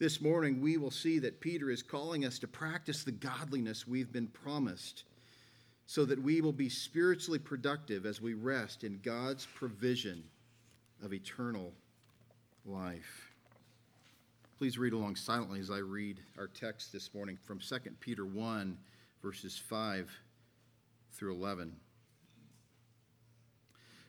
This morning, we will see that Peter is calling us to practice the godliness we've been promised so that we will be spiritually productive as we rest in God's provision of eternal life. Please read along silently as I read our text this morning from 2 Peter 1, verses 5 through 11.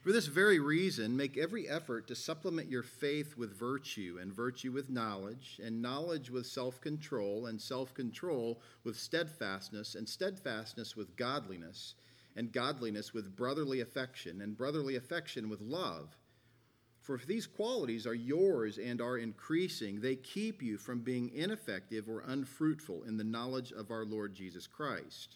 For this very reason, make every effort to supplement your faith with virtue, and virtue with knowledge, and knowledge with self control, and self control with steadfastness, and steadfastness with godliness, and godliness with brotherly affection, and brotherly affection with love. For if these qualities are yours and are increasing, they keep you from being ineffective or unfruitful in the knowledge of our Lord Jesus Christ.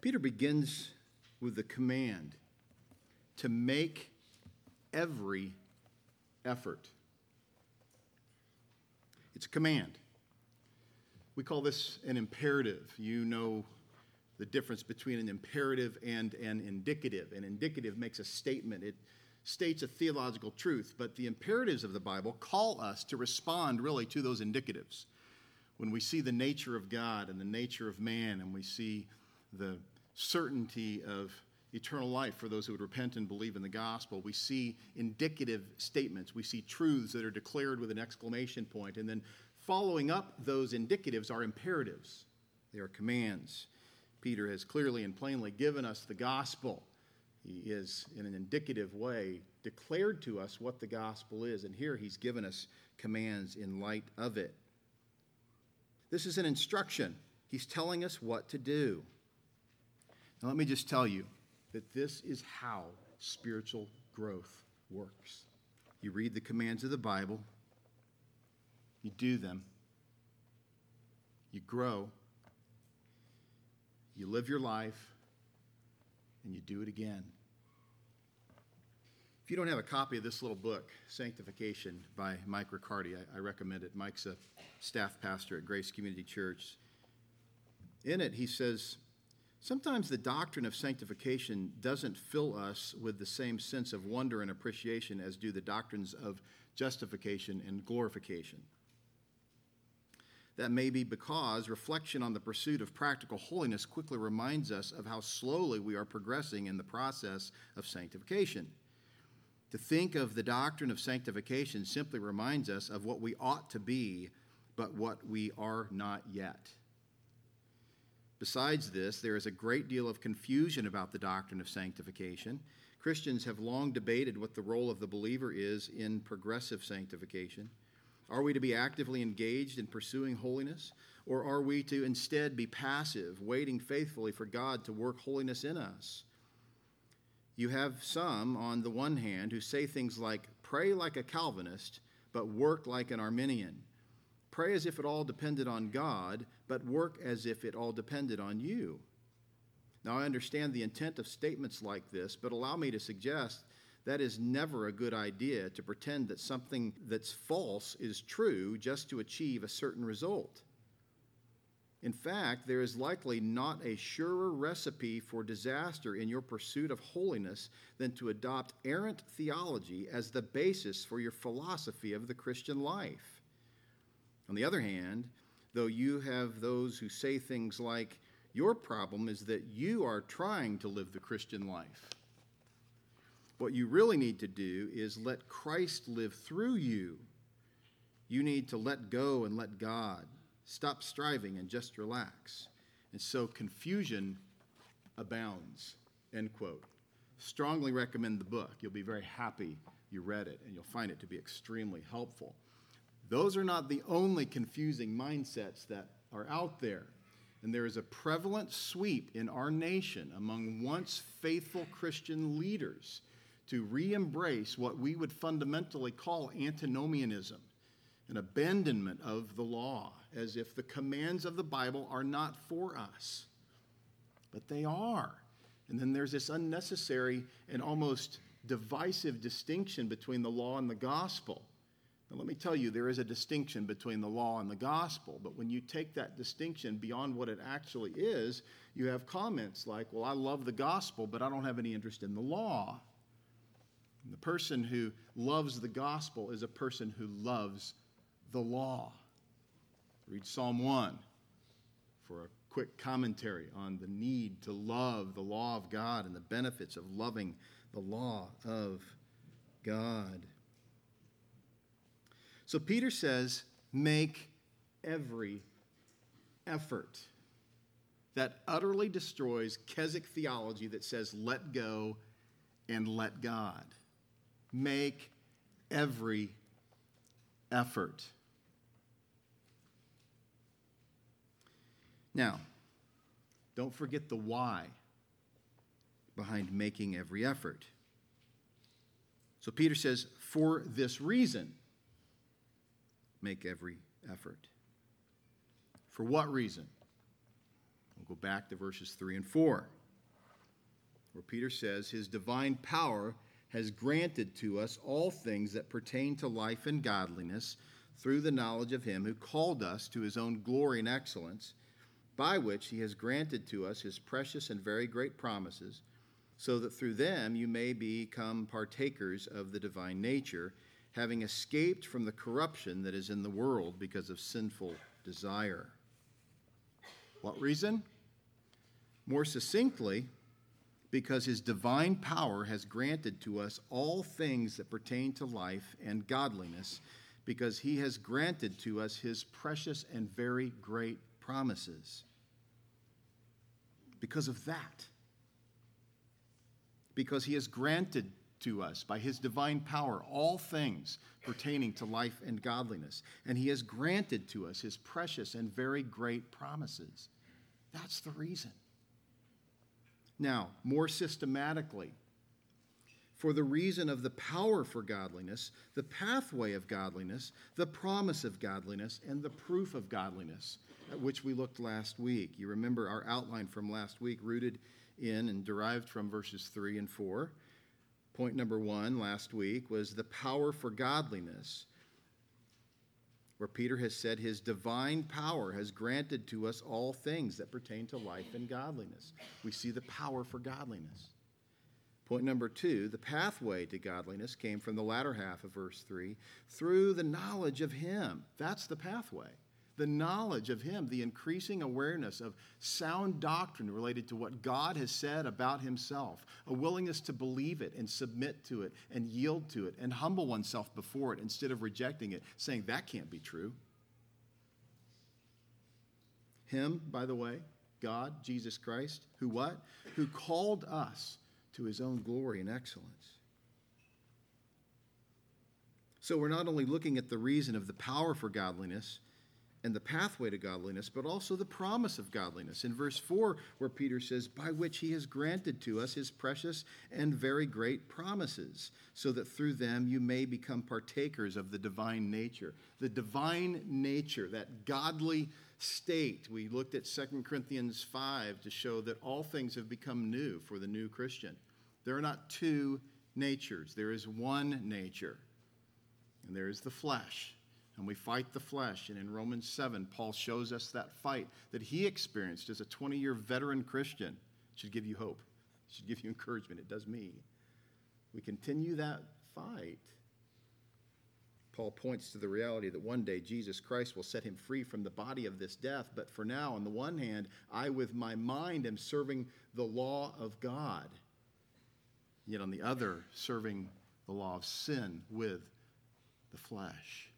Peter begins with the command to make every effort. It's a command. We call this an imperative. You know the difference between an imperative and an indicative. An indicative makes a statement, it states a theological truth, but the imperatives of the Bible call us to respond really to those indicatives. When we see the nature of God and the nature of man, and we see the certainty of eternal life for those who would repent and believe in the gospel. We see indicative statements. We see truths that are declared with an exclamation point, and then following up those indicatives are imperatives. They are commands. Peter has clearly and plainly given us the gospel. He is, in an indicative way, declared to us what the gospel is, and here he's given us commands in light of it. This is an instruction. He's telling us what to do. Now, let me just tell you that this is how spiritual growth works. You read the commands of the Bible, you do them, you grow, you live your life, and you do it again. If you don't have a copy of this little book, Sanctification by Mike Riccardi, I, I recommend it. Mike's a staff pastor at Grace Community Church. In it, he says, Sometimes the doctrine of sanctification doesn't fill us with the same sense of wonder and appreciation as do the doctrines of justification and glorification. That may be because reflection on the pursuit of practical holiness quickly reminds us of how slowly we are progressing in the process of sanctification. To think of the doctrine of sanctification simply reminds us of what we ought to be, but what we are not yet. Besides this, there is a great deal of confusion about the doctrine of sanctification. Christians have long debated what the role of the believer is in progressive sanctification. Are we to be actively engaged in pursuing holiness, or are we to instead be passive, waiting faithfully for God to work holiness in us? You have some, on the one hand, who say things like, pray like a Calvinist, but work like an Arminian. Pray as if it all depended on God, but work as if it all depended on you. Now, I understand the intent of statements like this, but allow me to suggest that is never a good idea to pretend that something that's false is true just to achieve a certain result. In fact, there is likely not a surer recipe for disaster in your pursuit of holiness than to adopt errant theology as the basis for your philosophy of the Christian life. On the other hand, though you have those who say things like, Your problem is that you are trying to live the Christian life. What you really need to do is let Christ live through you. You need to let go and let God. Stop striving and just relax. And so confusion abounds. End quote. Strongly recommend the book. You'll be very happy you read it, and you'll find it to be extremely helpful. Those are not the only confusing mindsets that are out there. And there is a prevalent sweep in our nation among once faithful Christian leaders to re embrace what we would fundamentally call antinomianism. an abandonment of the law, as if the commands of the Bible are not for us. But they are. And then there's this unnecessary and almost divisive distinction between the law and the gospel. Now, let me tell you, there is a distinction between the law and the gospel, but when you take that distinction beyond what it actually is, you have comments like, well, I love the gospel, but I don't have any interest in the law. And the person who loves the gospel is a person who loves the law. Read Psalm 1 for a quick commentary on the need to love the law of God and the benefits of loving the law of God. So Peter says, make every effort. That utterly destroys Keswick theology that says, let go and let God. Make every effort. Now, don't forget the why behind making every effort. So Peter says, for this reason, make every effort. For what reason? We'll go back to verses 3 and 4, where Peter says, His divine power has granted to us all things that pertain to life and godliness through the knowledge of Him who called us to His own glory and excellence, by which He has granted to us His precious and very great promises, so that through them you may become partakers of the divine nature having escaped from the corruption that is in the world because of sinful desire. What reason? More succinctly, because his divine power has granted to us all things that pertain to life and godliness, because he has granted to us his precious and very great promises. Because of that, because he has granted to us by his divine power all things pertaining to life and godliness. And he has granted to us his precious and very great promises. That's the reason. Now, more systematically, for the reason of the power for godliness, the pathway of godliness, the promise of godliness, and the proof of godliness, at which we looked last week. You remember our outline from last week, rooted in and derived from verses 3 and 4. Point number one last week was the power for godliness, where Peter has said his divine power has granted to us all things that pertain to life and godliness. We see the power for godliness. Point number two, the pathway to godliness came from the latter half of verse 3 through the knowledge of Him. That's the pathway the knowledge of Him, the increasing awareness of sound doctrine related to what God has said about Himself, a willingness to believe it and submit to it and yield to it and humble oneself before it instead of rejecting it, saying that can't be true. Him, by the way, God, Jesus Christ, who what? Who called us to His own glory and excellence. So we're not only looking at the reason of the power for godliness, and the pathway to godliness, but also the promise of godliness. In verse 4, where Peter says, By which he has granted to us his precious and very great promises, so that through them you may become partakers of the divine nature. The divine nature, that godly state. We looked at 2 Corinthians 5 to show that all things have become new for the new Christian. There are not two natures, there is one nature, and there is the flesh and we fight the flesh. And in Romans 7, Paul shows us that fight that he experienced as a 20 year veteran Christian. It should give you hope, it should give you encouragement. It does me. We continue that fight. Paul points to the reality that one day Jesus Christ will set him free from the body of this death. But for now, on the one hand, I with my mind am serving the law of God, yet on the other, serving the law of sin with the flesh.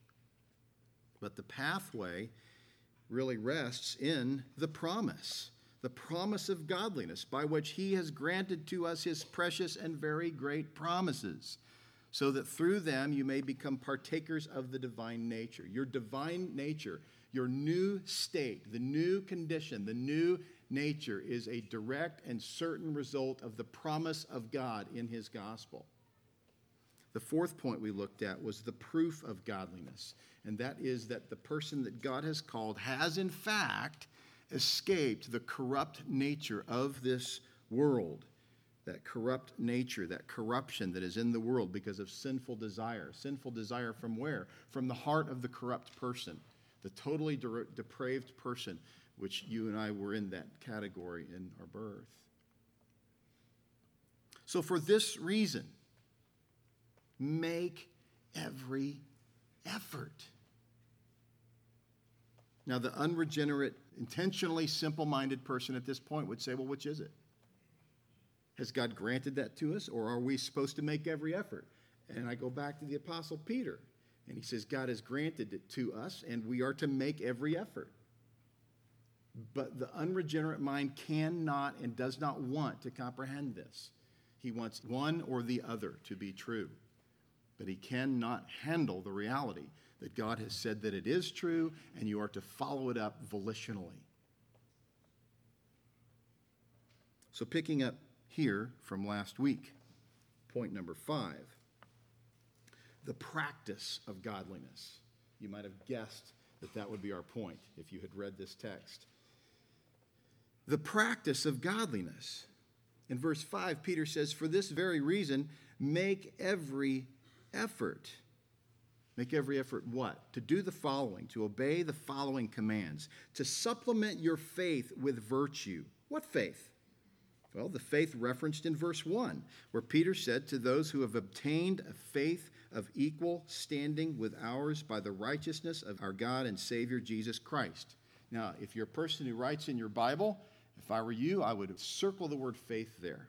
But the pathway really rests in the promise the promise of godliness by which he has granted to us his precious and very great promises, so that through them you may become partakers of the divine nature. Your divine nature, your new state, the new condition, the new nature is a direct and certain result of the promise of God in his gospel. The fourth point we looked at was the proof of godliness, and that is that the person that God has called has, in fact, escaped the corrupt nature of this world. That corrupt nature, that corruption that is in the world because of sinful desire. Sinful desire from where? From the heart of the corrupt person, the totally de- depraved person, which you and I were in that category in our birth. So, for this reason, make every effort. Now, the unregenerate, intentionally simple minded person at this point would say, well, which is it? Has God granted that to us, or are we supposed to make every effort? And I go back to the Apostle Peter, and he says, God has granted it to us, and we are to make every effort. But the unregenerate mind cannot and does not want to comprehend this. He wants one or the other to be true. But he cannot handle the reality that God has said that it is true, and you are to follow it up volitionally. So, picking up here from last week, point number five the practice of godliness. You might have guessed that that would be our point if you had read this text. The practice of godliness. In verse 5, Peter says, For this very reason, make every effort. Make every effort what? To do the following, to obey the following commands, to supplement your faith with virtue. What faith? Well, the faith referenced in verse 1, where Peter said, To those who have obtained a faith of equal standing with ours by the righteousness of our God and Savior Jesus Christ. Now, if you're a person who writes in your Bible, if I were you, I would circle the word faith there.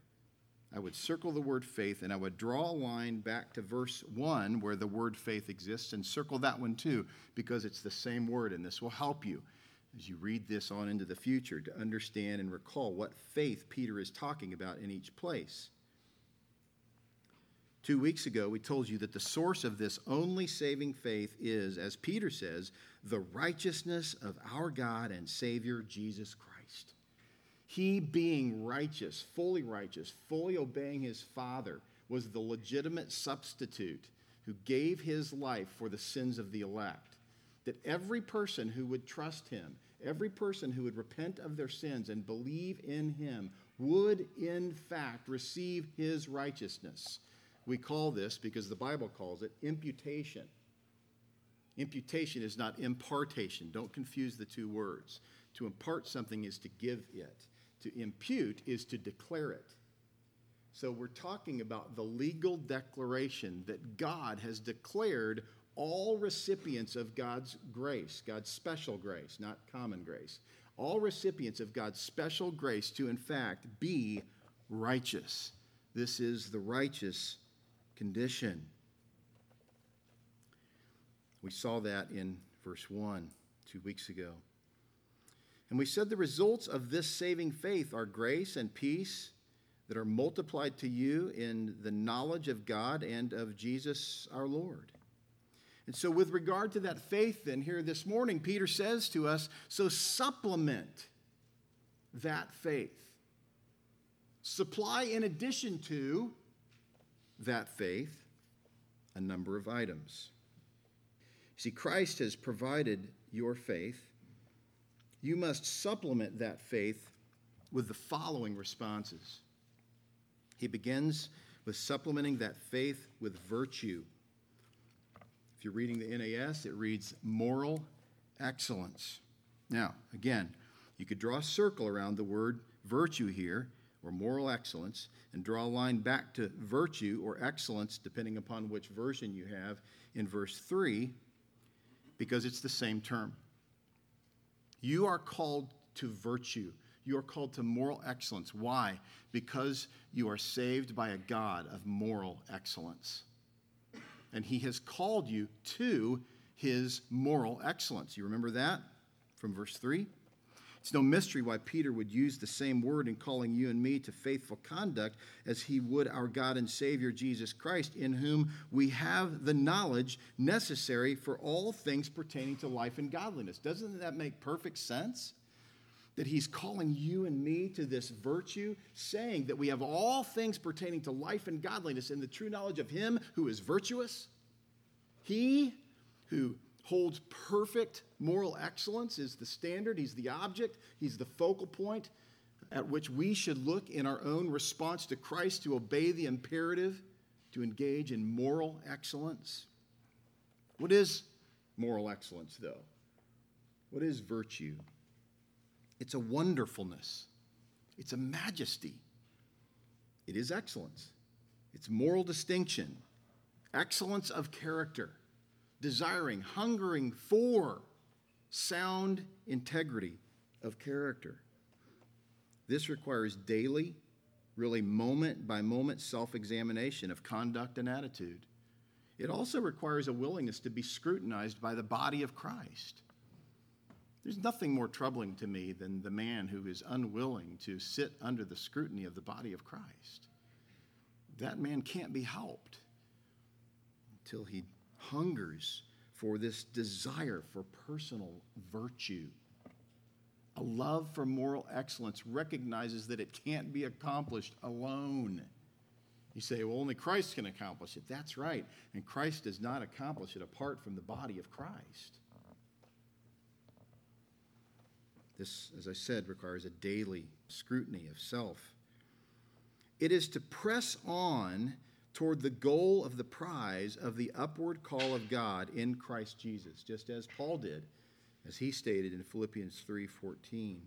I would circle the word faith and I would draw a line back to verse 1 where the word faith exists and circle that one too because it's the same word and this will help you as you read this on into the future to understand and recall what faith Peter is talking about in each place. Two weeks ago, we told you that the source of this only saving faith is, as Peter says, the righteousness of our God and Savior Jesus Christ. He, being righteous, fully righteous, fully obeying his Father, was the legitimate substitute who gave his life for the sins of the elect. That every person who would trust him, every person who would repent of their sins and believe in him, would in fact receive his righteousness. We call this, because the Bible calls it, imputation. Imputation is not impartation. Don't confuse the two words. To impart something is to give it. To impute is to declare it. So we're talking about the legal declaration that God has declared all recipients of God's grace, God's special grace, not common grace, all recipients of God's special grace to, in fact, be righteous. This is the righteous condition. We saw that in verse 1 two weeks ago. And we said the results of this saving faith are grace and peace that are multiplied to you in the knowledge of God and of Jesus our Lord. And so, with regard to that faith, then, here this morning, Peter says to us so supplement that faith. Supply, in addition to that faith, a number of items. See, Christ has provided your faith you must supplement that faith with the following responses. He begins with supplementing that faith with virtue. If you're reading the NAS, it reads moral excellence. Now, again, you could draw a circle around the word virtue here, or moral excellence, and draw a line back to virtue or excellence, depending upon which version you have, in verse 3, because it's the same term. You are called to virtue. You are called to moral excellence. Why? Because you are saved by a God of moral excellence. And He has called you to His moral excellence. You remember that from verse 3? It's no mystery why Peter would use the same word in calling you and me to faithful conduct as he would our God and Savior Jesus Christ, in whom we have the knowledge necessary for all things pertaining to life and godliness. Doesn't that make perfect sense? that he's calling you and me to this virtue, saying that we have all things pertaining to life and godliness in the true knowledge of him who is virtuous. He who holds perfect moral excellence is the standard, he's the object, he's the focal point at which we should look in our own response to Christ to obey the imperative to engage in moral excellence. What is moral excellence, though? What is virtue? It's a wonderfulness, it's a majesty, it is excellence, it's moral distinction, excellence of character, desiring, hungering for sound integrity of character. This requires daily, really moment by moment self examination of conduct and attitude. It also requires a willingness to be scrutinized by the body of Christ. There's nothing more troubling to me than the man who is unwilling to sit under the scrutiny of the body of Christ. That man can't be helped until he hungers for this desire for personal virtue. A love for moral excellence recognizes that it can't be accomplished alone. You say, well, only Christ can accomplish it. That's right. And Christ does not accomplish it apart from the body of Christ. This, as I said, requires a daily scrutiny of self. It is to press on toward the goal of the prize of the upward call of God in Christ Jesus, just as Paul did, as he stated in Philippians 3:14.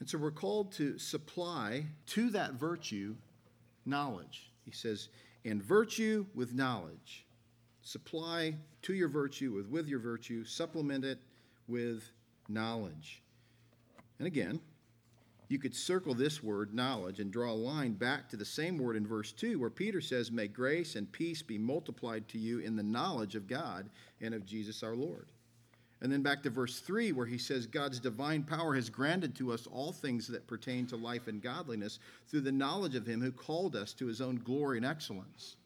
And so we're called to supply to that virtue knowledge. He says, and virtue with knowledge. Supply to your virtue with, with your virtue, supplement it with knowledge. And again, you could circle this word, knowledge, and draw a line back to the same word in verse 2, where Peter says, May grace and peace be multiplied to you in the knowledge of God and of Jesus our Lord. And then back to verse 3, where he says, God's divine power has granted to us all things that pertain to life and godliness through the knowledge of him who called us to his own glory and excellence.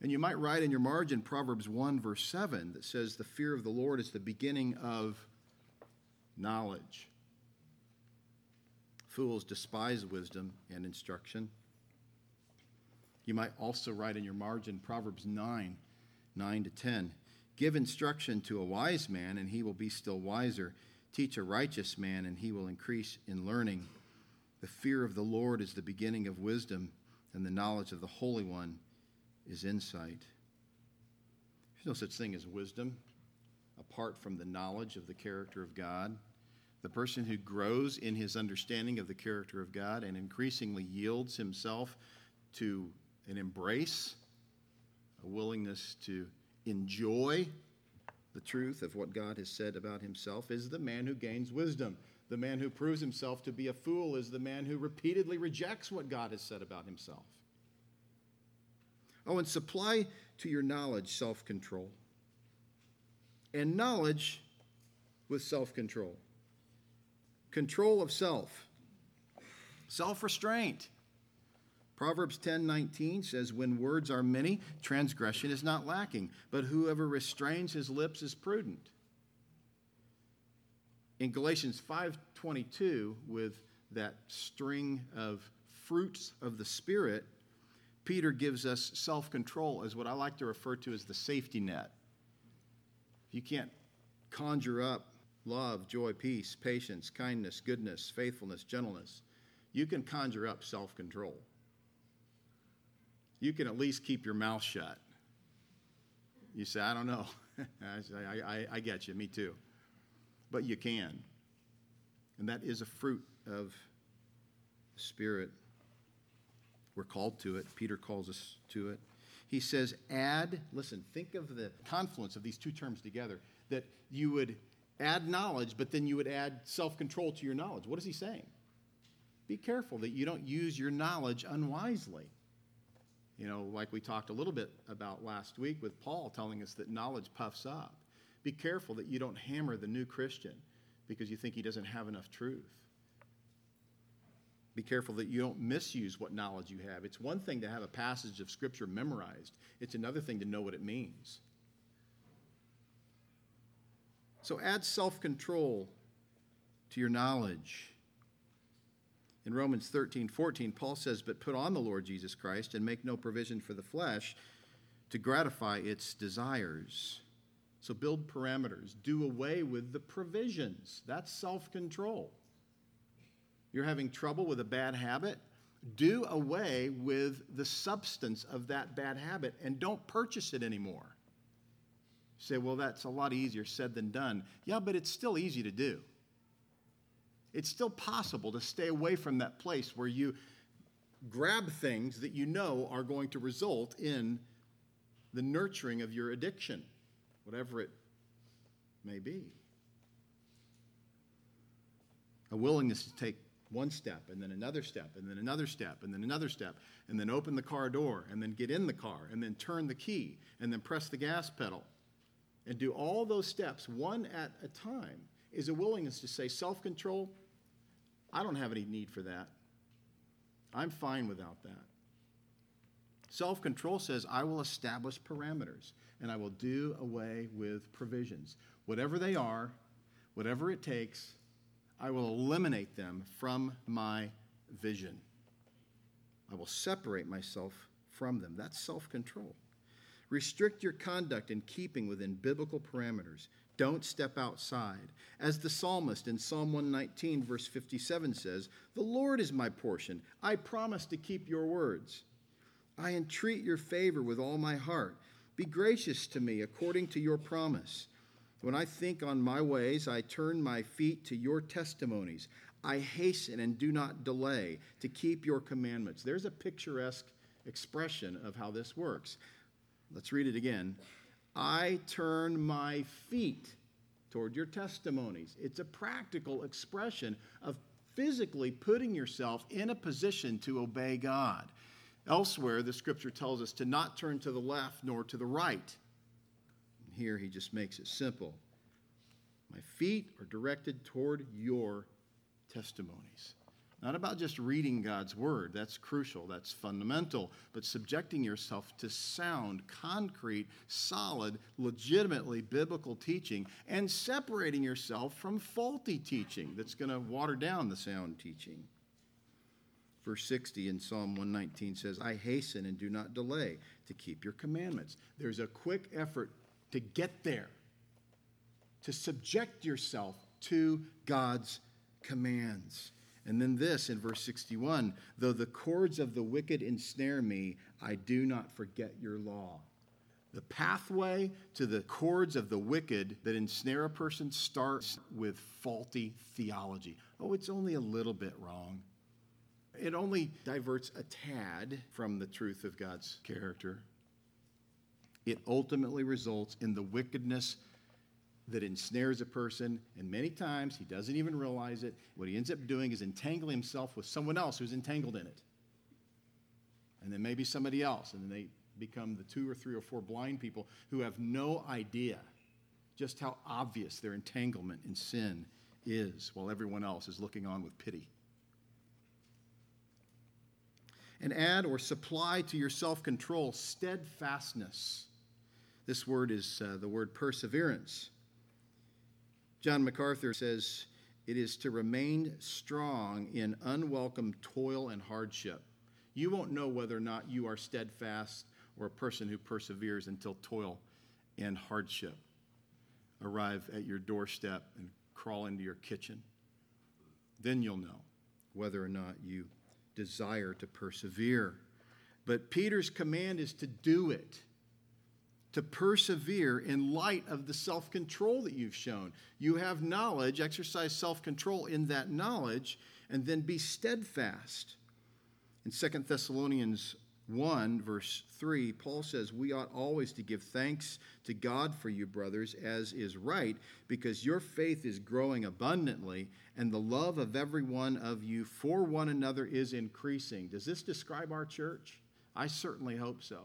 And you might write in your margin Proverbs 1, verse 7, that says, The fear of the Lord is the beginning of knowledge. Fools despise wisdom and instruction. You might also write in your margin Proverbs 9, 9 to 10. Give instruction to a wise man, and he will be still wiser. Teach a righteous man, and he will increase in learning. The fear of the Lord is the beginning of wisdom, and the knowledge of the Holy One is insight. There's no such thing as wisdom apart from the knowledge of the character of God. The person who grows in his understanding of the character of God and increasingly yields himself to an embrace, a willingness to enjoy the truth of what God has said about himself, is the man who gains wisdom. The man who proves himself to be a fool is the man who repeatedly rejects what God has said about himself. Oh, and supply to your knowledge self control and knowledge with self control. Control of self, self restraint. Proverbs 10:19 says when words are many transgression is not lacking but whoever restrains his lips is prudent. In Galatians 5:22 with that string of fruits of the spirit Peter gives us self-control as what I like to refer to as the safety net. You can't conjure up love, joy, peace, patience, kindness, goodness, faithfulness, gentleness. You can conjure up self control. You can at least keep your mouth shut. You say, I don't know. I, I, I get you, me too. But you can. And that is a fruit of the Spirit. We're called to it. Peter calls us to it he says, add, listen, think of the confluence of these two terms together, that you would add knowledge, but then you would add self control to your knowledge. What is he saying? Be careful that you don't use your knowledge unwisely. You know, like we talked a little bit about last week with Paul telling us that knowledge puffs up. Be careful that you don't hammer the new Christian because you think he doesn't have enough truth. Be careful that you don't misuse what knowledge you have. It's one thing to have a passage of Scripture memorized, it's another thing to know what it means. So add self control to your knowledge. In Romans 13, 14, Paul says, But put on the Lord Jesus Christ and make no provision for the flesh to gratify its desires. So build parameters, do away with the provisions. That's self control. You're having trouble with a bad habit? Do away with the substance of that bad habit and don't purchase it anymore. Say, well, that's a lot easier said than done. Yeah, but it's still easy to do. It's still possible to stay away from that place where you grab things that you know are going to result in the nurturing of your addiction, whatever it may be. A willingness to take one step and then another step and then another step and then another step and then open the car door and then get in the car and then turn the key and then press the gas pedal and do all those steps one at a time is a willingness to say self control, I don't have any need for that. I'm fine without that. Self control says, I will establish parameters and I will do away with provisions. Whatever they are, whatever it takes, I will eliminate them from my vision. I will separate myself from them. That's self control. Restrict your conduct in keeping within biblical parameters. Don't step outside. As the psalmist in Psalm 119, verse 57 says, The Lord is my portion. I promise to keep your words. I entreat your favor with all my heart. Be gracious to me according to your promise. When I think on my ways, I turn my feet to your testimonies. I hasten and do not delay to keep your commandments. There's a picturesque expression of how this works. Let's read it again. I turn my feet toward your testimonies. It's a practical expression of physically putting yourself in a position to obey God. Elsewhere, the scripture tells us to not turn to the left nor to the right. Here he just makes it simple. My feet are directed toward your testimonies. Not about just reading God's word, that's crucial, that's fundamental, but subjecting yourself to sound, concrete, solid, legitimately biblical teaching and separating yourself from faulty teaching that's going to water down the sound teaching. Verse 60 in Psalm 119 says, I hasten and do not delay to keep your commandments. There's a quick effort to get there, to subject yourself to God's commands. And then this in verse 61 though the cords of the wicked ensnare me, I do not forget your law. The pathway to the cords of the wicked that ensnare a person starts with faulty theology. Oh, it's only a little bit wrong. It only diverts a tad from the truth of God's character. It ultimately results in the wickedness that ensnares a person, and many times he doesn't even realize it. What he ends up doing is entangling himself with someone else who's entangled in it. And then maybe somebody else, and then they become the two or three or four blind people who have no idea just how obvious their entanglement in sin is, while everyone else is looking on with pity. And add or supply to your self control steadfastness. This word is uh, the word perseverance. John MacArthur says, it is to remain strong in unwelcome toil and hardship. You won't know whether or not you are steadfast or a person who perseveres until toil and hardship arrive at your doorstep and crawl into your kitchen. Then you'll know whether or not you desire to persevere. But Peter's command is to do it to persevere in light of the self control that you've shown. You have knowledge, exercise self control in that knowledge, and then be steadfast. In 2 Thessalonians 1, verse 3, Paul says, We ought always to give thanks to God for you, brothers, as is right, because your faith is growing abundantly, and the love of every one of you for one another is increasing. Does this describe our church? I certainly hope so.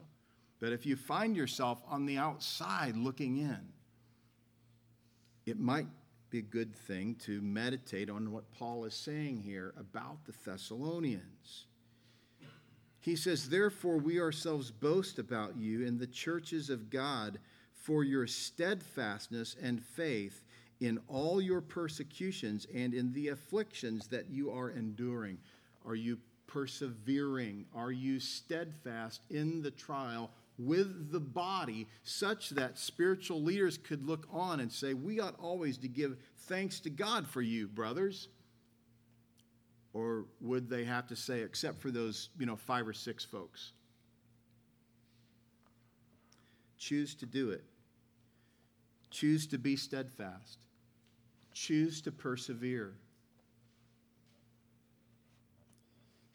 But if you find yourself on the outside looking in, it might be a good thing to meditate on what Paul is saying here about the Thessalonians. He says, Therefore, we ourselves boast about you in the churches of God for your steadfastness and faith in all your persecutions and in the afflictions that you are enduring. Are you persevering? Are you steadfast in the trial with the body, such that spiritual leaders could look on and say, We ought always to give thanks to God for you, brothers? Or would they have to say, except for those, you know, five or six folks? Choose to do it. Choose to be steadfast. Choose to persevere.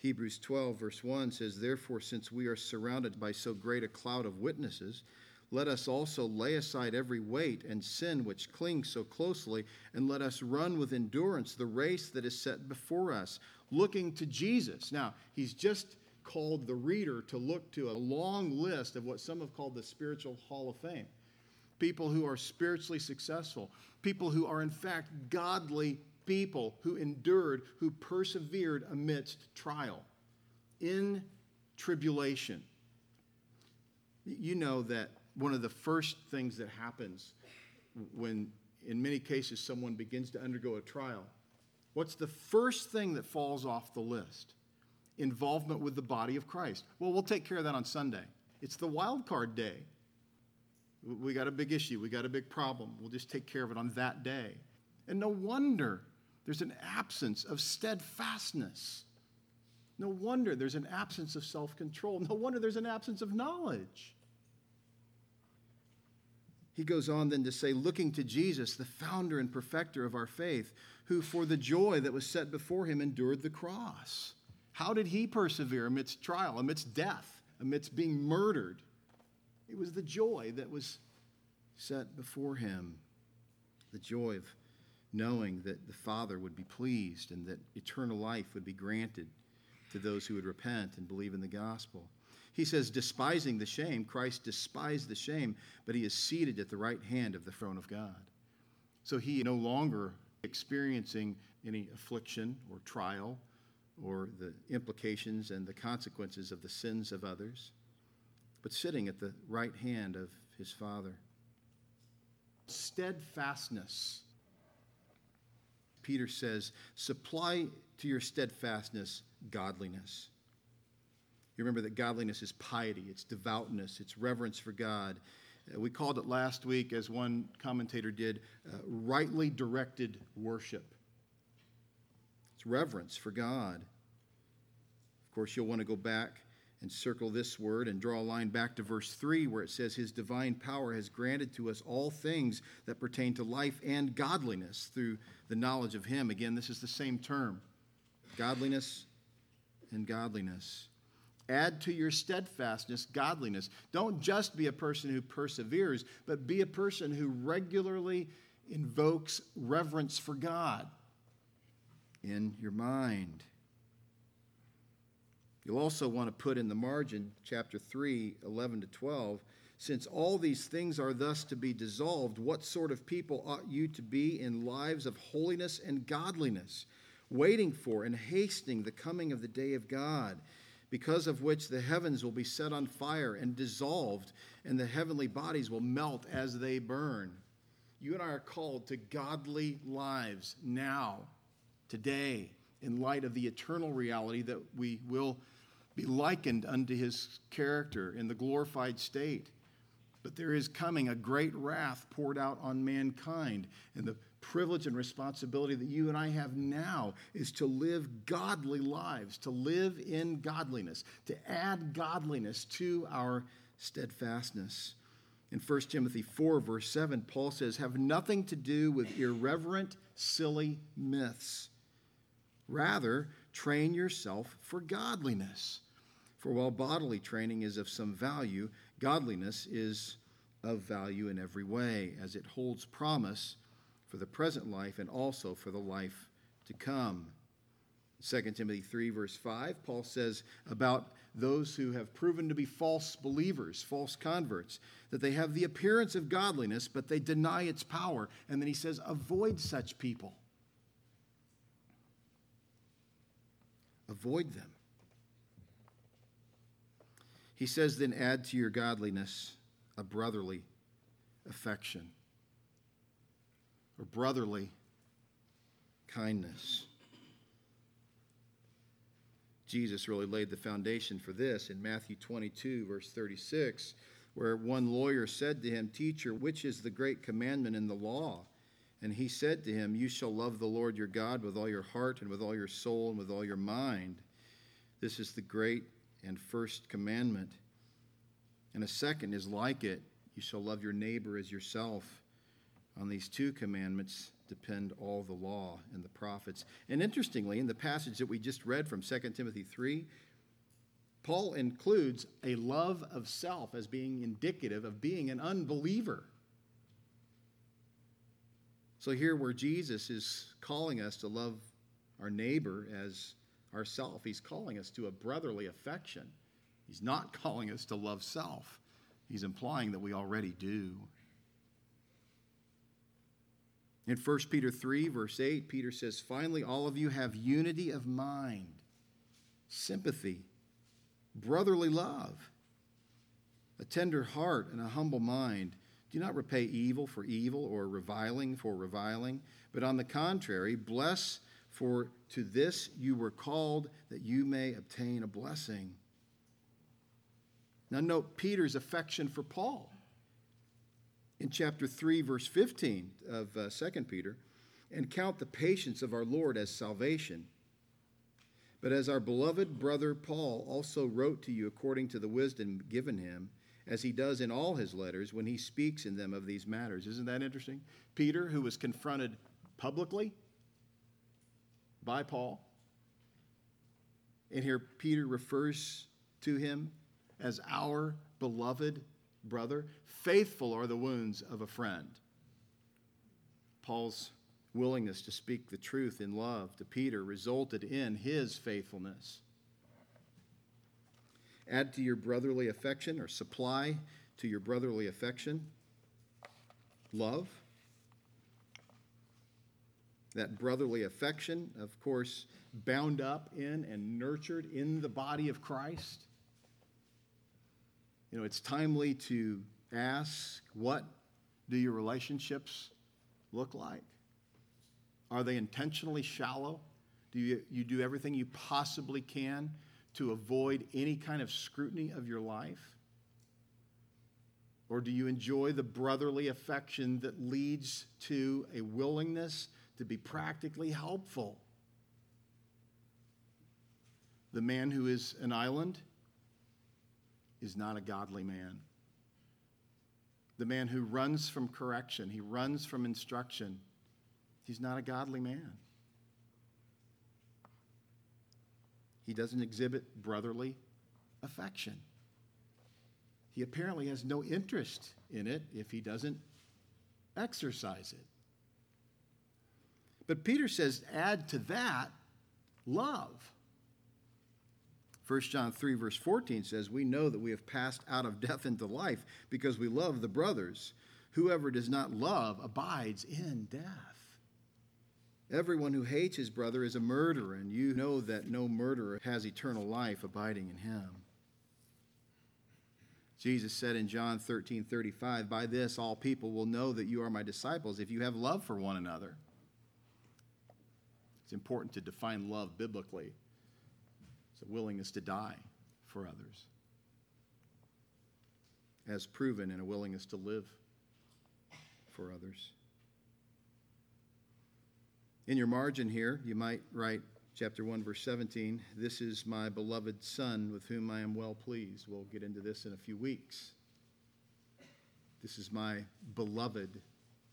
Hebrews 12, verse 1 says, Therefore, since we are surrounded by so great a cloud of witnesses, let us also lay aside every weight and sin which clings so closely, and let us run with endurance the race that is set before us, looking to Jesus. Now, he's just called the reader to look to a long list of what some have called the spiritual hall of fame people who are spiritually successful, people who are, in fact, godly people who endured, who persevered amidst trial, in tribulation. You know that one of the first things that happens when, in many cases, someone begins to undergo a trial, what's the first thing that falls off the list? Involvement with the body of Christ. Well, we'll take care of that on Sunday. It's the wild card day. We got a big issue. We got a big problem. We'll just take care of it on that day. And no wonder there's an absence of steadfastness. No wonder there's an absence of self control. No wonder there's an absence of knowledge. He goes on then to say, looking to Jesus, the founder and perfecter of our faith, who for the joy that was set before him endured the cross. How did he persevere amidst trial, amidst death, amidst being murdered? It was the joy that was set before him, the joy of knowing that the Father would be pleased and that eternal life would be granted to those who would repent and believe in the gospel. He says, despising the shame, Christ despised the shame, but he is seated at the right hand of the throne of God. So he no longer experiencing any affliction or trial or the implications and the consequences of the sins of others but sitting at the right hand of his Father. Steadfastness. Peter says, supply to your steadfastness godliness. You remember that godliness is piety, it's devoutness, it's reverence for God. Uh, we called it last week, as one commentator did, uh, rightly directed worship. It's reverence for God. Of course, you'll want to go back and circle this word and draw a line back to verse 3 where it says, His divine power has granted to us all things that pertain to life and godliness through the knowledge of Him. Again, this is the same term godliness and godliness. Add to your steadfastness godliness. Don't just be a person who perseveres, but be a person who regularly invokes reverence for God in your mind. You'll also want to put in the margin, chapter 3, 11 to 12. Since all these things are thus to be dissolved, what sort of people ought you to be in lives of holiness and godliness, waiting for and hastening the coming of the day of God, because of which the heavens will be set on fire and dissolved, and the heavenly bodies will melt as they burn? You and I are called to godly lives now, today, in light of the eternal reality that we will be likened unto his character in the glorified state. But there is coming a great wrath poured out on mankind. And the privilege and responsibility that you and I have now is to live godly lives, to live in godliness, to add godliness to our steadfastness. In 1 Timothy 4, verse 7, Paul says, Have nothing to do with irreverent, silly myths. Rather, train yourself for godliness. For while bodily training is of some value, godliness is of value in every way, as it holds promise for the present life and also for the life to come. 2 Timothy 3, verse 5, Paul says about those who have proven to be false believers, false converts, that they have the appearance of godliness, but they deny its power. And then he says, avoid such people. Avoid them. He says, then add to your godliness a brotherly affection. or brotherly kindness. Jesus really laid the foundation for this in Matthew 22, verse 36, where one lawyer said to him, Teacher, which is the great commandment in the law? And he said to him, You shall love the Lord your God with all your heart and with all your soul and with all your mind. This is the great and first commandment. And a second is like it you shall love your neighbor as yourself. On these two commandments depend all the law and the prophets. And interestingly, in the passage that we just read from 2 Timothy 3, Paul includes a love of self as being indicative of being an unbeliever. So, here where Jesus is calling us to love our neighbor as ourself, he's calling us to a brotherly affection. He's not calling us to love self, he's implying that we already do. In 1 Peter 3, verse 8, Peter says, Finally, all of you have unity of mind, sympathy, brotherly love, a tender heart, and a humble mind. Do not repay evil for evil or reviling for reviling, but on the contrary, bless, for to this you were called, that you may obtain a blessing. Now, note Peter's affection for Paul in chapter 3, verse 15 of uh, 2 Peter, and count the patience of our Lord as salvation. But as our beloved brother Paul also wrote to you according to the wisdom given him, as he does in all his letters when he speaks in them of these matters. Isn't that interesting? Peter, who was confronted publicly by Paul, and here Peter refers to him as our beloved brother. Faithful are the wounds of a friend. Paul's willingness to speak the truth in love to Peter resulted in his faithfulness. Add to your brotherly affection or supply to your brotherly affection love. That brotherly affection, of course, bound up in and nurtured in the body of Christ. You know, it's timely to ask what do your relationships look like? Are they intentionally shallow? Do you, you do everything you possibly can to avoid any kind of scrutiny of your life? Or do you enjoy the brotherly affection that leads to a willingness to be practically helpful? The man who is an island is not a godly man. The man who runs from correction, he runs from instruction, he's not a godly man. He doesn't exhibit brotherly affection. He apparently has no interest in it if he doesn't exercise it. But Peter says, add to that love. 1 John 3, verse 14 says, We know that we have passed out of death into life because we love the brothers. Whoever does not love abides in death. Everyone who hates his brother is a murderer, and you know that no murderer has eternal life abiding in him. Jesus said in John 13, 35, By this all people will know that you are my disciples if you have love for one another. It's important to define love biblically It's a willingness to die for others, as proven in a willingness to live for others. In your margin here, you might write chapter 1, verse 17 This is my beloved Son with whom I am well pleased. We'll get into this in a few weeks. This is my beloved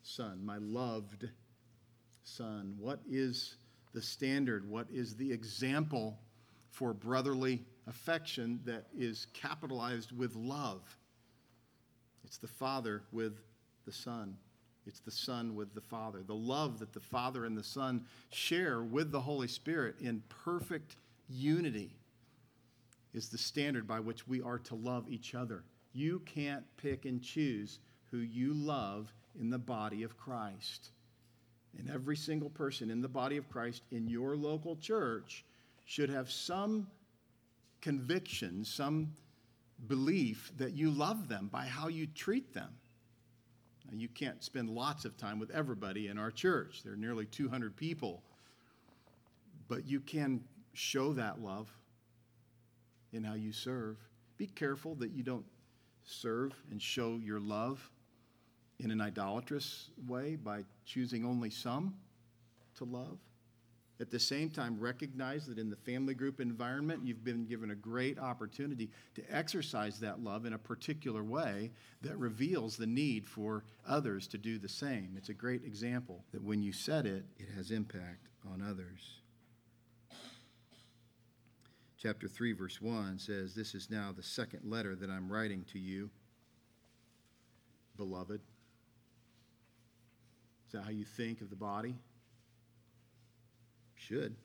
Son, my loved Son. What is the standard? What is the example for brotherly affection that is capitalized with love. It's the Father with the Son. It's the Son with the Father. The love that the Father and the Son share with the Holy Spirit in perfect unity is the standard by which we are to love each other. You can't pick and choose who you love in the body of Christ. And every single person in the body of Christ in your local church should have some conviction, some belief that you love them by how you treat them. You can't spend lots of time with everybody in our church. There are nearly 200 people. But you can show that love in how you serve. Be careful that you don't serve and show your love in an idolatrous way by choosing only some to love. At the same time, recognize that in the family group environment, you've been given a great opportunity to exercise that love in a particular way that reveals the need for others to do the same. It's a great example that when you set it, it has impact on others. Chapter 3, verse 1 says, This is now the second letter that I'm writing to you, beloved. Is that how you think of the body? Should.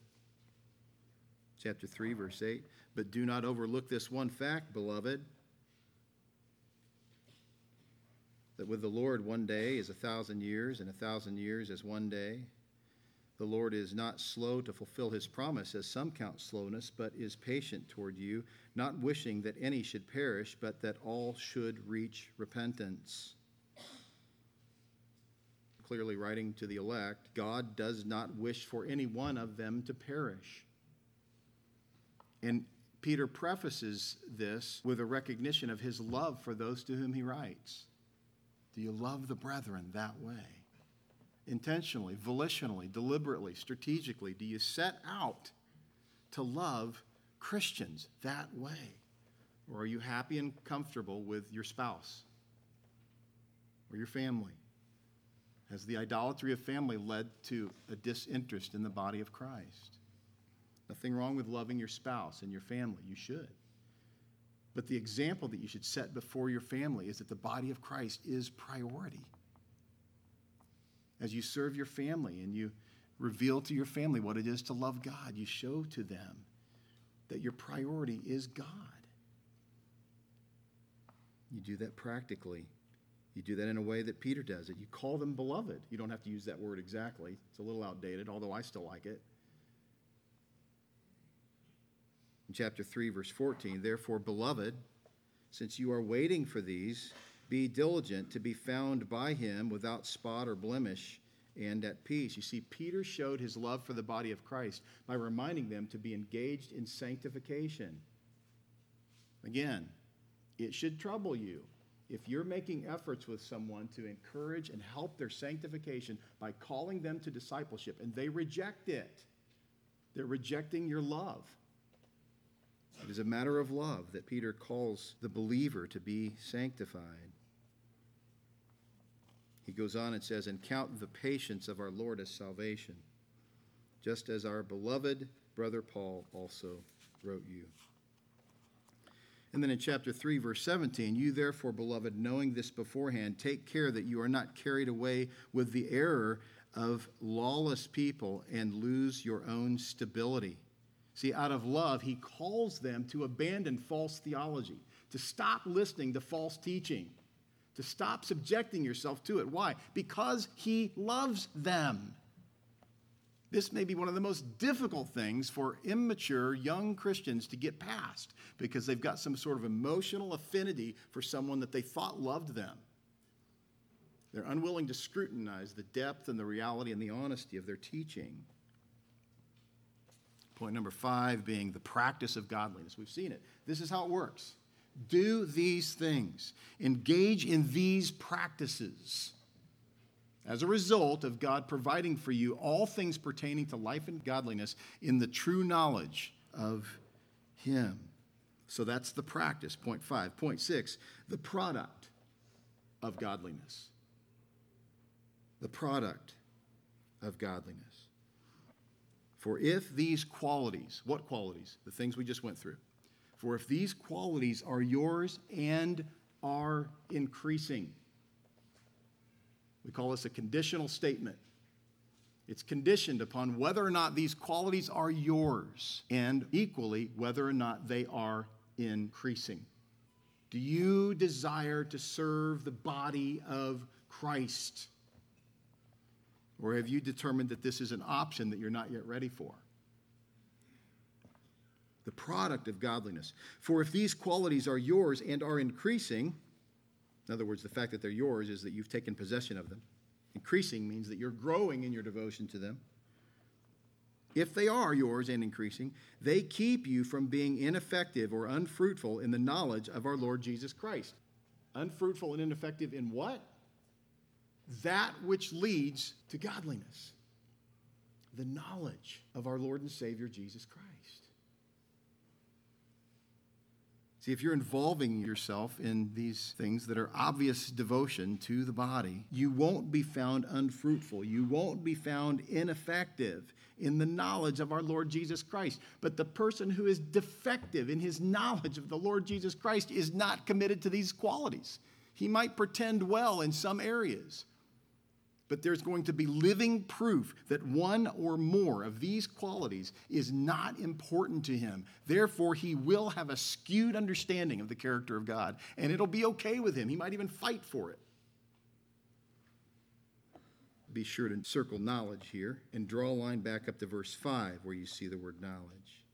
Chapter 3, verse 8. But do not overlook this one fact, beloved, that with the Lord one day is a thousand years, and a thousand years as one day. The Lord is not slow to fulfill his promise, as some count slowness, but is patient toward you, not wishing that any should perish, but that all should reach repentance clearly writing to the elect, God does not wish for any one of them to perish. And Peter prefaces this with a recognition of his love for those to whom he writes. Do you love the brethren that way? Intentionally, volitionally, deliberately, strategically, do you set out to love Christians that way? Or are you happy and comfortable with your spouse or your family? Has the idolatry of family led to a disinterest in the body of Christ? Nothing wrong with loving your spouse and your family. You should. But the example that you should set before your family is that the body of Christ is priority. As you serve your family and you reveal to your family what it is to love God, you show to them that your priority is God. You do that practically. You do that in a way that Peter does it. You call them beloved. You don't have to use that word exactly, it's a little outdated, although I still like it. In chapter 3, verse 14, therefore, beloved, since you are waiting for these, be diligent to be found by him without spot or blemish and at peace. You see, Peter showed his love for the body of Christ by reminding them to be engaged in sanctification. Again, it should trouble you if you're making efforts with someone to encourage and help their sanctification by calling them to discipleship and they reject it, they're rejecting your love. It is a matter of love that Peter calls the believer to be sanctified. He goes on and says, And count the patience of our Lord as salvation, just as our beloved brother Paul also wrote you. And then in chapter 3, verse 17, you therefore, beloved, knowing this beforehand, take care that you are not carried away with the error of lawless people and lose your own stability. See, out of love, he calls them to abandon false theology, to stop listening to false teaching, to stop subjecting yourself to it. Why? Because he loves them. This may be one of the most difficult things for immature young Christians to get past because they've got some sort of emotional affinity for someone that they thought loved them. They're unwilling to scrutinize the depth and the reality and the honesty of their teaching. Point number five being the practice of godliness. We've seen it. This is how it works. Do these things, engage in these practices as a result of God providing for you all things pertaining to life and godliness in the true knowledge of Him. So that's the practice. Point five. Point six, the product of godliness. The product of godliness. For if these qualities, what qualities? The things we just went through. For if these qualities are yours and are increasing, we call this a conditional statement. It's conditioned upon whether or not these qualities are yours, and equally, whether or not they are increasing. Do you desire to serve the body of Christ? Or have you determined that this is an option that you're not yet ready for? The product of godliness. For if these qualities are yours and are increasing, In other words, the fact that they're yours is that you've taken possession of them. Increasing means that you're growing in your devotion to them. If they are yours and increasing, they keep you from being ineffective or unfruitful in the knowledge of our Lord Jesus Christ. Unfruitful and ineffective in what? That which leads to godliness. The knowledge of our Lord and Savior Jesus Christ. See, if you're involving yourself in these things that are obvious devotion to the body, you won't be found unfruitful. You won't be found ineffective in the knowledge of our Lord Jesus Christ. But the person who is defective in his knowledge of the Lord Jesus Christ is not committed to these qualities. He might pretend well in some areas, but there's going to be living proof that one or more of these qualities is not important to him. Therefore, he will have a skewed understanding of the character of God, and it'll be okay with him. He might even fight for it. Be sure to circle knowledge here and draw a line back up to verse 5 where you see the word knowledge.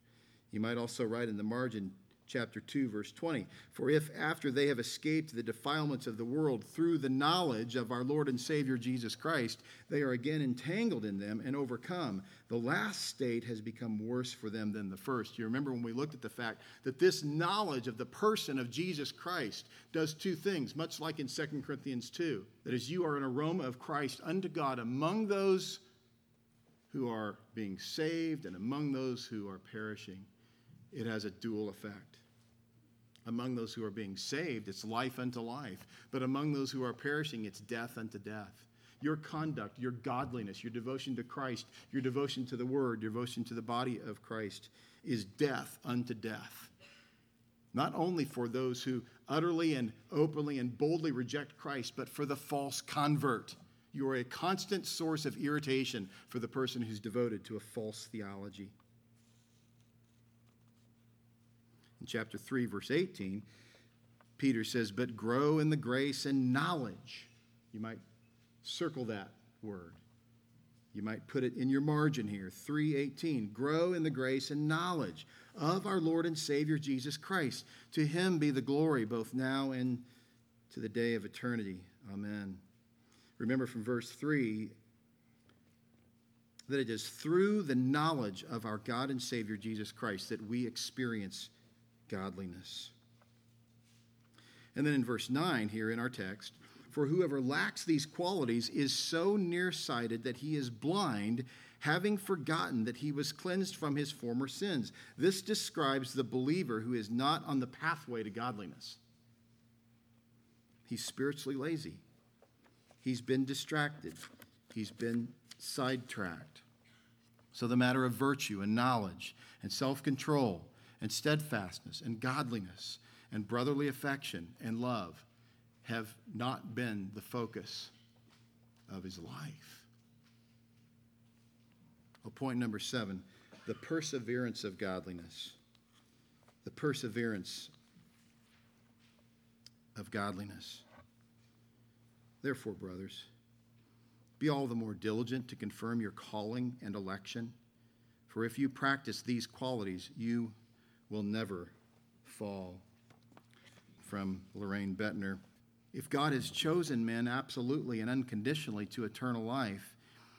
You might also write in the margin chapter 2 verse 20 for if after they have escaped the defilements of the world through the knowledge of our lord and savior jesus christ they are again entangled in them and overcome. The last state has become worse for them than the first. You remember when we looked at the fact that this knowledge of the person of jesus christ does two things much like in 2 corinthians 2 that as you are an aroma of christ unto god among those who are being saved and among those who are perishing. It has a dual effect. Among those who are being saved, it's life unto life. But among those who are perishing, it's death unto death. Your conduct, your godliness, your devotion to Christ, your devotion to the Word, your devotion to the body of Christ is death unto death. Not only for those who utterly and openly and boldly reject Christ, but for the false convert. You are a constant source of irritation for the person who's devoted to a false theology. In chapter 3, verse 18, Peter says, But grow in the grace and knowledge. You might circle that word. You might put it in your margin here, 318. Grow in the grace and knowledge of our Lord and Savior Jesus Christ. To him be the glory both now and to the day of eternity. Amen. Remember from verse 3 that it is through the knowledge of our God and Savior Jesus Christ that we experience godliness. And then in verse 9 here in our text, for whoever lacks these qualities is so nearsighted that he is blind, having forgotten that he was cleansed from his former sins. This describes the believer who is not on the pathway to godliness. He's spiritually lazy, he's been distracted, he's been sidetracked. So, the matter of virtue and knowledge and self control and steadfastness and godliness and brotherly affection and love have not been the focus of his life. Well, point number seven the perseverance of godliness. The perseverance of godliness. Therefore, brothers, be all the more diligent to confirm your calling and election. For if you practice these qualities, you will never fall. From Loraine Boettner. If God has chosen men absolutely and unconditionally to eternal life,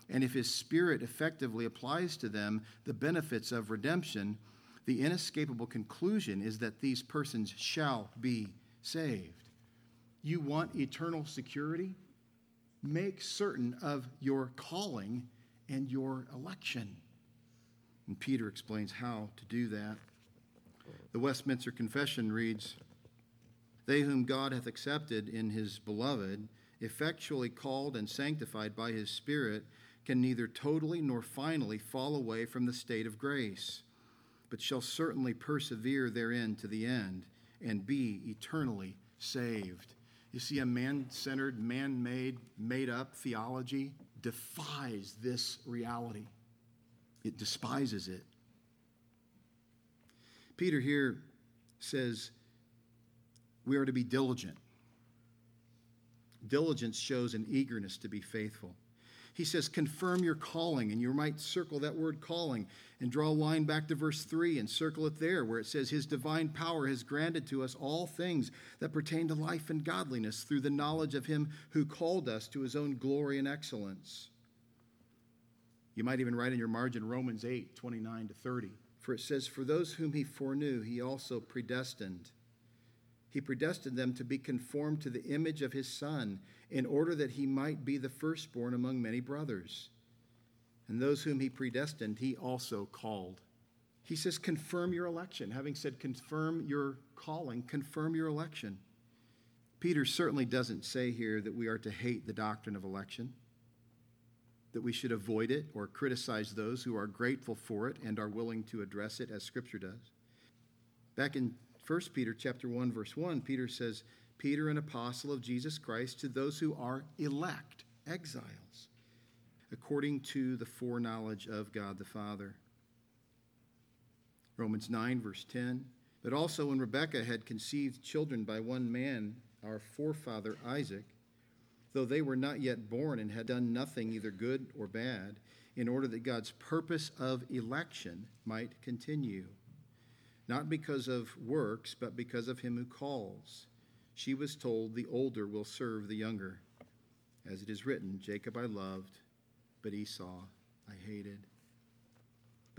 and if his spirit effectively applies to them the benefits of redemption, the inescapable conclusion is that these persons shall be saved. You want eternal security? Make certain of your calling and your election. And Peter explains how to do that. The Westminster Confession reads They whom God hath accepted in his beloved, effectually called and sanctified by his Spirit, can neither totally nor finally fall away from the state of grace, but shall certainly persevere therein to the end and be eternally saved. You see, a man centered, man made, made up theology defies this reality, it despises it. Peter here says we are to be diligent. Diligence shows an eagerness to be faithful. He says, confirm your calling, and you might circle that word calling and draw a line back to verse 3 and circle it there, where it says, His divine power has granted to us all things that pertain to life and godliness through the knowledge of Him who called us to His own glory and excellence. You might even write in your margin Romans 8 29 to 30, for it says, For those whom He foreknew, He also predestined he predestined them to be conformed to the image of his Son, in order that he might be the firstborn among many brothers. And those whom he predestined, he also called. He says, confirm your election. Having said, confirm your calling, confirm your election. Peter certainly doesn't say here that we are to hate the doctrine of election, that we should avoid it or criticize those who are grateful for it and are willing to address it as Scripture does. Back in 1 Peter chapter 1 verse 1, Peter says, "Peter an apostle of Jesus Christ to those who are elect, exiles, according to the foreknowledge of God the Father." Romans 9 verse 10, "But also when Rebekah had conceived children by one man, our forefather Isaac, though they were not yet born and had done nothing either good or bad, in order that God's purpose of election might continue." not because of works, but because of him who calls. She was told, The older will serve the younger. As it is written, Jacob I loved, but Esau I hated.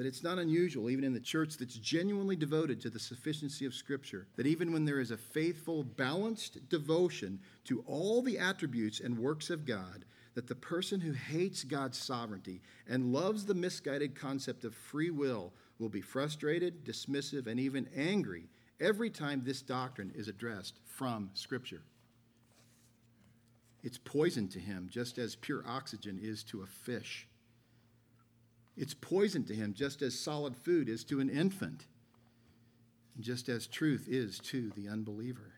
But it's not unusual, even in the church that's genuinely devoted to the sufficiency of Scripture, that even when there is a faithful, balanced devotion to all the attributes and works of God, that the person who hates God's sovereignty and loves the misguided concept of free will will be frustrated, dismissive, and even angry every time this doctrine is addressed from Scripture. It's poison to him, just as pure oxygen is to a fish. It's poison to him, just as solid food is to an infant, just as truth is to the unbeliever.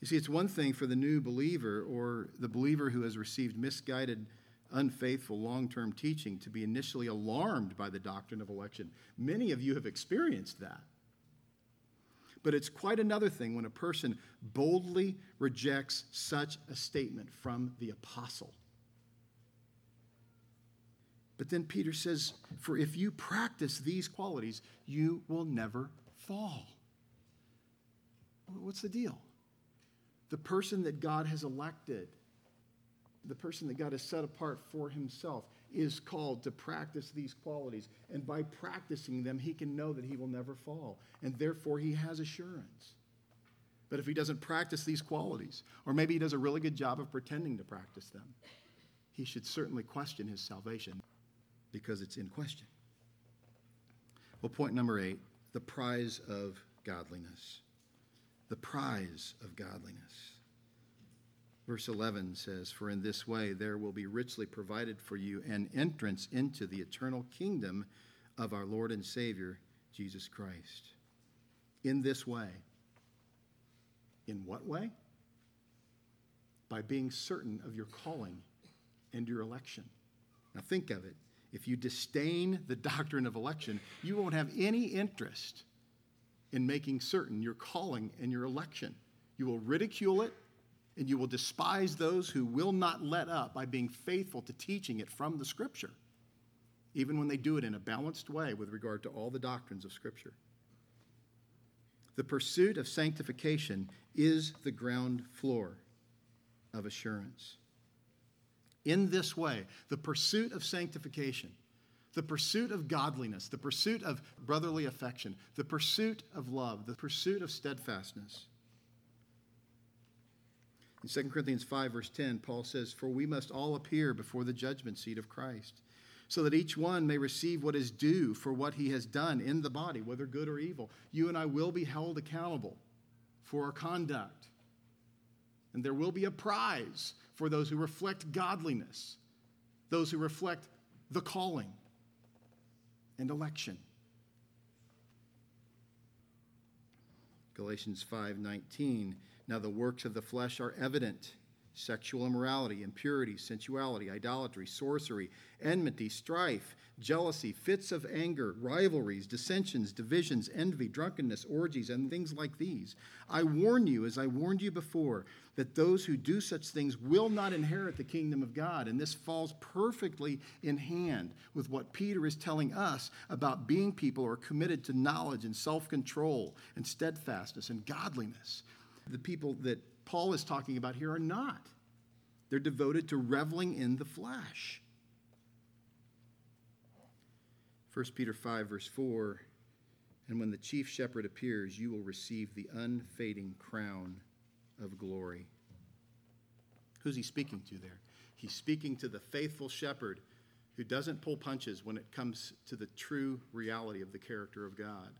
You see, it's one thing for the new believer or the believer who has received misguided unfaithful long term teaching to be initially alarmed by the doctrine of election. Many of you have experienced that. But it's quite another thing when a person boldly rejects such a statement from the apostle. But then Peter says, For if you practice these qualities, you will never fall. What's the deal? The person that God has elected the person that God has set apart for himself is called to practice these qualities. And by practicing them, he can know that he will never fall. And therefore, he has assurance. But if he doesn't practice these qualities, or maybe he does a really good job of pretending to practice them, he should certainly question his salvation because it's in question. Well, point number eight the prize of godliness. The prize of godliness. Verse 11 says, For in this way there will be richly provided for you an entrance into the eternal kingdom of our Lord and Savior, Jesus Christ. In this way. In what way? By being certain of your calling and your election. Now think of it. If you disdain the doctrine of election, you won't have any interest in making certain your calling and your election. You will ridicule it and you will despise those who will not let up by being faithful to teaching it from the Scripture, even when they do it in a balanced way with regard to all the doctrines of Scripture. The pursuit of sanctification is the ground floor of assurance. In this way, the pursuit of sanctification, the pursuit of godliness, the pursuit of brotherly affection, the pursuit of love, the pursuit of steadfastness, in 2 Corinthians 5, verse 10, Paul says, For we must all appear before the judgment seat of Christ, so that each one may receive what is due for what he has done in the body, whether good or evil. You and I will be held accountable for our conduct. And there will be a prize for those who reflect godliness, those who reflect the calling and election. Galatians 5:19 now the works of the flesh are evident sexual immorality, impurity, sensuality, idolatry, sorcery, enmity, strife, jealousy, fits of anger, rivalries, dissensions, divisions, envy, drunkenness, orgies, and things like these. I warn you, as I warned you before, that those who do such things will not inherit the kingdom of God. And this falls perfectly in hand with what Peter is telling us about being people who are committed to knowledge and self control and steadfastness and godliness. The people that Paul is talking about here are not. They're devoted to reveling in the flesh. 1 Peter 5, verse 4 And when the chief shepherd appears, you will receive the unfading crown of glory. Who's he speaking to there? He's speaking to the faithful shepherd who doesn't pull punches when it comes to the true reality of the character of God.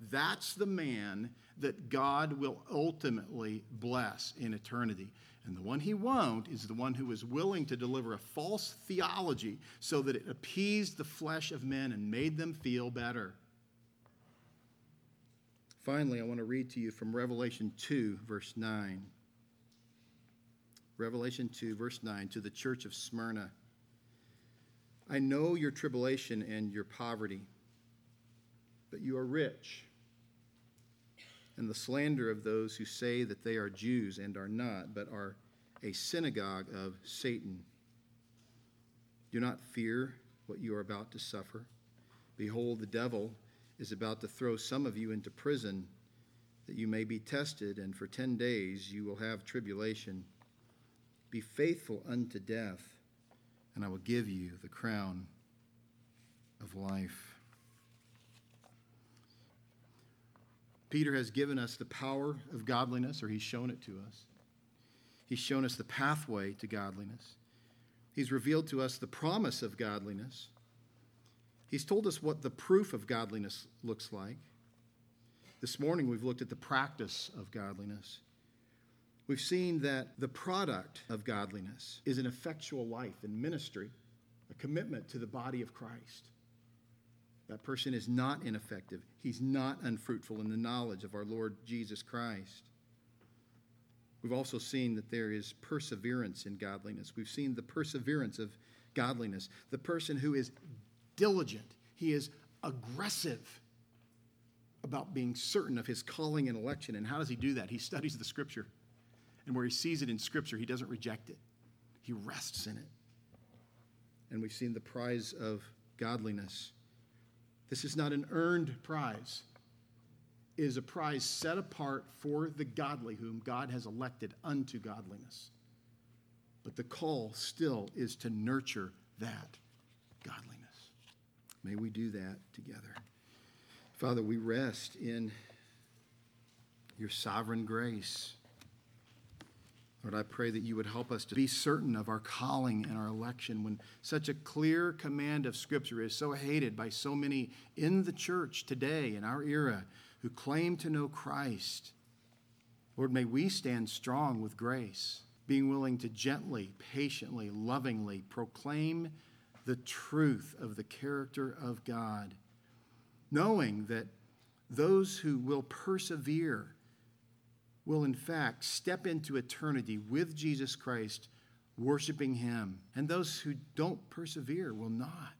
That's the man that God will ultimately bless in eternity. And the one he won't is the one who is willing to deliver a false theology so that it appeased the flesh of men and made them feel better. Finally, I want to read to you from Revelation 2, verse 9. Revelation 2, verse 9, to the church of Smyrna. I know your tribulation and your poverty, but you are rich and the slander of those who say that they are Jews and are not, but are a synagogue of Satan. Do not fear what you are about to suffer. Behold, the devil is about to throw some of you into prison that you may be tested, and for ten days you will have tribulation. Be faithful unto death, and I will give you the crown of life. Peter has given us the power of godliness, or he's shown it to us. He's shown us the pathway to godliness. He's revealed to us the promise of godliness. He's told us what the proof of godliness looks like. This morning we've looked at the practice of godliness. We've seen that the product of godliness is an effectual life in ministry, a commitment to the body of Christ. That person is not ineffective. He's not unfruitful in the knowledge of our Lord Jesus Christ. We've also seen that there is perseverance in godliness. We've seen the perseverance of godliness. The person who is diligent, he is aggressive about being certain of his calling and election. And how does he do that? He studies the scripture. And where he sees it in scripture, he doesn't reject it, he rests in it. And we've seen the prize of godliness. This is not an earned prize. It is a prize set apart for the godly, whom God has elected unto godliness. But the call still is to nurture that godliness. May we do that together. Father, we rest in your sovereign grace. Lord, I pray that you would help us to be certain of our calling and our election when such a clear command of Scripture is so hated by so many in the church today, in our era, who claim to know Christ. Lord, may we stand strong with grace, being willing to gently, patiently, lovingly proclaim the truth of the character of God, knowing that those who will persevere will, in fact, step into eternity with Jesus Christ, worshiping Him. And those who don't persevere will not.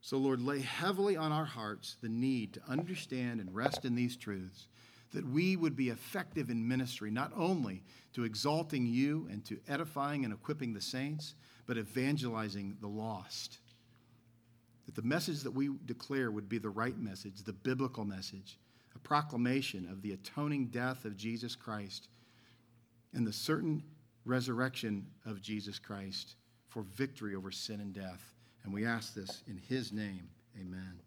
So, Lord, lay heavily on our hearts the need to understand and rest in these truths, that we would be effective in ministry, not only to exalting you and to edifying and equipping the saints, but evangelizing the lost. That the message that we declare would be the right message, the biblical message a proclamation of the atoning death of Jesus Christ and the certain resurrection of Jesus Christ for victory over sin and death. And we ask this in his name. Amen.